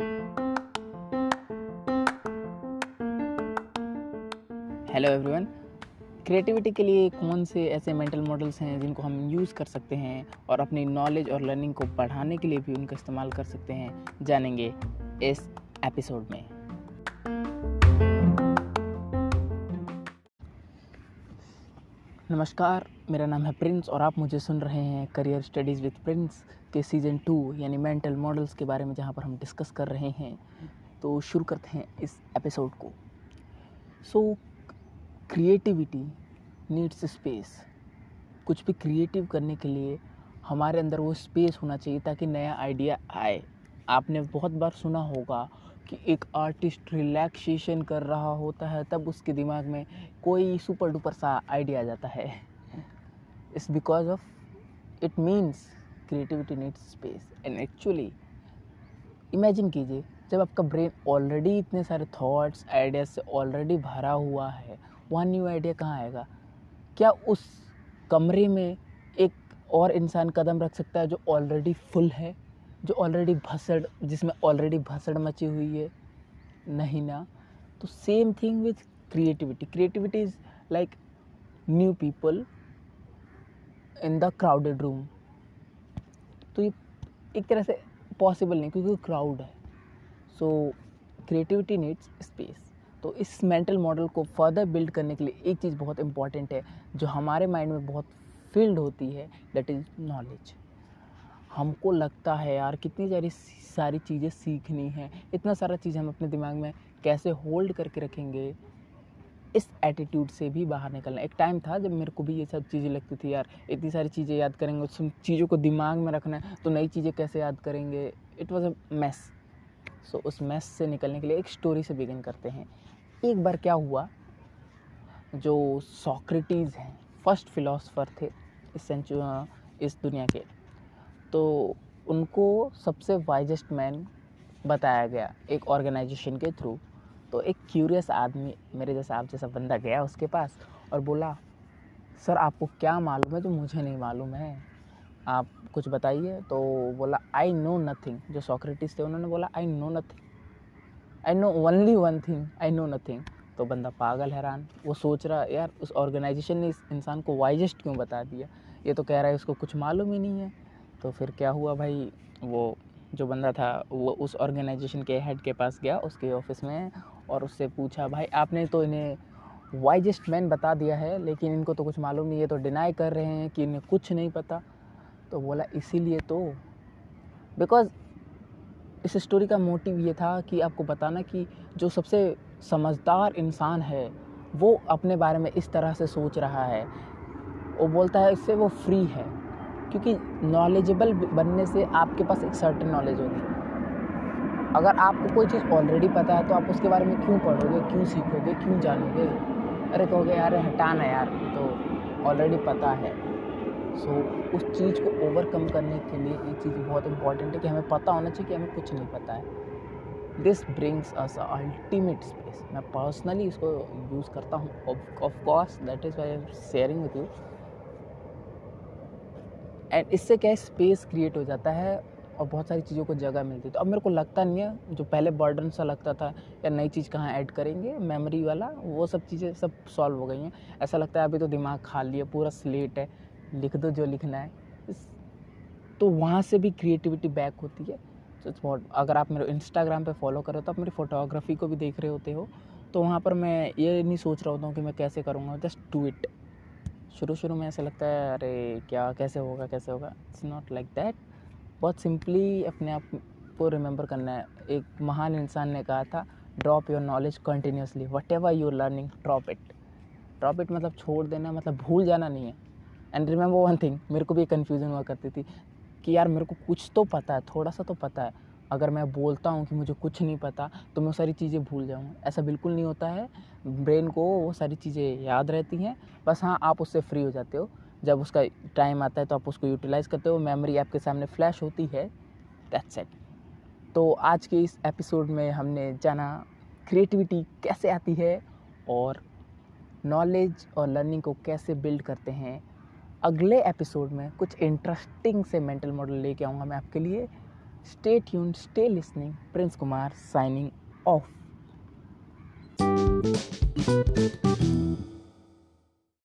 Hello everyone creativity के लिए कौन से ऐसे मेंटल मॉडल्स हैं जिनको हम यूज़ कर सकते हैं और अपनी नॉलेज और लर्निंग को बढ़ाने के लिए भी उनका इस्तेमाल कर सकते हैं, जानेंगे इस एपिसोड में। नमस्कार, मेरा नाम है प्रिंस और आप मुझे सुन रहे हैं करियर स्टडीज़ विद प्रिंस के सीज़न टू यानी मेंटल मॉडल्स के बारे में जहाँ पर हम डिस्कस कर रहे हैं तो शुरू करते हैं इस एपिसोड को। सो क्रिएटिविटी नीड्स स्पेस कुछ भी क्रिएटिव करने के लिए हमारे अंदर वो स्पेस होना चाहिए ताकि नया आइडिया आए। आपने बहुत बार सुना होगा कि एक आर्टिस्ट रिलैक्सेशन कर रहा होता है, तब उसके दिमाग में कोई सुपर डुपर सा आइडिया आ जाता है। It's because of it means creativity needs space and actually imagine कीजिए, जब आपका ब्रेन ऑलरेडी इतने सारे थॉट्स आइडियाज़ से ऑलरेडी भरा हुआ है वहाँ न्यू आइडिया कहाँ आएगा? क्या उस कमरे में एक और इंसान कदम रख सकता है जो ऑलरेडी फुल है, जो ऑलरेडी भसड़, जिसमें ऑलरेडी भसड़ मची हुई है? नहीं ना? तो same thing with creativity creativity is like new people in the crowded room तो ये एक तरह से पॉसिबल नहीं, क्योंकि क्राउड है। सो क्रिएटिविटी नीड्स स्पेस तो इस मेंटल मॉडल को फर्दर बिल्ड करने के लिए एक चीज़ बहुत इंपॉर्टेंट है, जो हमारे माइंड में बहुत फ़ील्ड होती है दैट इज़ नॉलेज हमको लगता है यार, कितनी सारी सारी चीज़ें सीखनी है, इतना सारा चीज़ हम अपने दिमाग में कैसे होल्ड करके रखेंगे इस एटीट्यूड से भी बाहर निकलना। एक टाइम था जब मेरे को भी ये सब चीज़ें लगती थी, यार, इतनी सारी चीज़ें याद करेंगे, उस चीज़ों को दिमाग में रखना है तो नई चीज़ें कैसे याद करेंगे? It was a mess so उस मैस से निकलने के लिए एक स्टोरी से बिगिन करते हैं। एक बार क्या हुआ, जो सॉक्रेटीज़ हैं फ़र्स्ट फिलोसफर थे इस सेंचु इस दुनिया के तो उनको सबसे वाइजेस्ट मैन बताया गया एक ऑर्गेनाइजेशन के थ्रू तो एक क्यूरियस आदमी मेरे जैसा आप जैसा बंदा गया उसके पास और बोला, सर, आपको क्या मालूम है जो मुझे नहीं मालूम है? आप कुछ बताइए। तो बोला आई नो नथिंग जो सॉक्रेटिस थे, उन्होंने बोला I know nothing I know only one thing I know nothing तो बंदा पागल हैरान। वो सोच रहा, यार, उस ऑर्गेनाइजेशन ने इस इंसान को वाइजेस्ट क्यों बता दिया? ये तो कह रहा है उसको कुछ मालूम ही नहीं है. तो फिर क्या हुआ भाई? वो जो बंदा था, वो उस ऑर्गेनाइजेशन के हेड के पास गया, उसके ऑफ़िस में और उससे पूछा, भाई, आपने तो इन्हें वाइजेस्ट मैन बता दिया है, लेकिन इनको तो कुछ मालूम नहीं है तो डिनाई कर रहे हैं कि इन्हें कुछ नहीं पता। तो बोला, इसीलिए तो बिकॉज़ इस स्टोरी का मोटिव ये था कि आपको बताना कि जो सबसे समझदार इंसान है, वो अपने बारे में इस तरह से सोच रहा है। वो बोलता है, इससे वो फ्री है, क्योंकि नॉलेजेबल बनने से आपके पास एक सर्टन नॉलेज होगी। अगर आपको कोई चीज़ ऑलरेडी पता है तो आप उसके बारे में क्यों पढ़ोगे क्यों सीखोगे क्यों जानोगे? अरे कहोगे यार हटाना यार तो ऑलरेडी पता है। सो so, उस चीज़ को ओवरकम करने के लिए ये चीज़ बहुत इंपॉर्टेंट है कि हमें पता होना चाहिए कि हमें कुछ नहीं पता है। This brings us ultimate space मैं पर्सनली इसको यूज़ करता हूँ। Of course that is why sharing with you and इससे क्या है? स्पेस क्रिएट हो जाता है। और बहुत सारी चीज़ों को जगह मिलती तो अब मेरे को लगता नहीं है, जो पहले बर्डन सा लगता था, या नई चीज़ कहाँ ऐड करेंगे मेमोरी वाला, वो सब चीज़ें सब सॉल्व हो गई हैं। ऐसा लगता है अभी तो दिमाग खाली है, पूरा स्लेट है, लिख दो जो लिखना है। तो वहाँ से भी क्रिएटिविटी बैक होती है। तो अगर आप मेरे इंस्टाग्राम पे फॉलो करो तो आप मेरी फ़ोटोग्राफी को भी देख रहे होते हो। तो वहाँ पर मैं ये नहीं सोच रहा होता हूँ कि मैं कैसे करूँगा जस्ट डू इट शुरू शुरू में ऐसा लगता है, अरे, क्या, कैसे होगा कैसे होगा? इट्स नॉट लाइक दैट बहुत सिंपली अपने आप को रिमेंबर करना है। एक महान इंसान ने कहा था drop your knowledge continuously whatever you're learning drop it drop it मतलब छोड़ देना मतलब भूल जाना नहीं है। एंड रिमेंबर वन थिंग मेरे को भी कन्फ्यूज़न हुआ करती थी कि यार मेरे को कुछ तो पता है, थोड़ा सा तो पता है। अगर मैं बोलता हूँ कि मुझे कुछ नहीं पता तो मैं सारी चीज़ें भूल जाऊँगा। ऐसा बिल्कुल नहीं होता है। ब्रेन को वो सारी चीज़ें याद रहती हैं। बस हाँ आप उससे फ्री हो जाते हो। जब उसका टाइम आता है तो आप उसको यूटिलाइज़ करते हो मेमोरी आपके सामने फ्लैश होती है दैट्स इट तो आज के इस एपिसोड में हमने जाना क्रिएटिविटी कैसे आती है और नॉलेज और लर्निंग को कैसे बिल्ड करते हैं। अगले एपिसोड में कुछ इंटरेस्टिंग से मेंटल मॉडल लेके आऊँगा मैं आपके लिए। Stay tune stay listening Prince Kumar signing off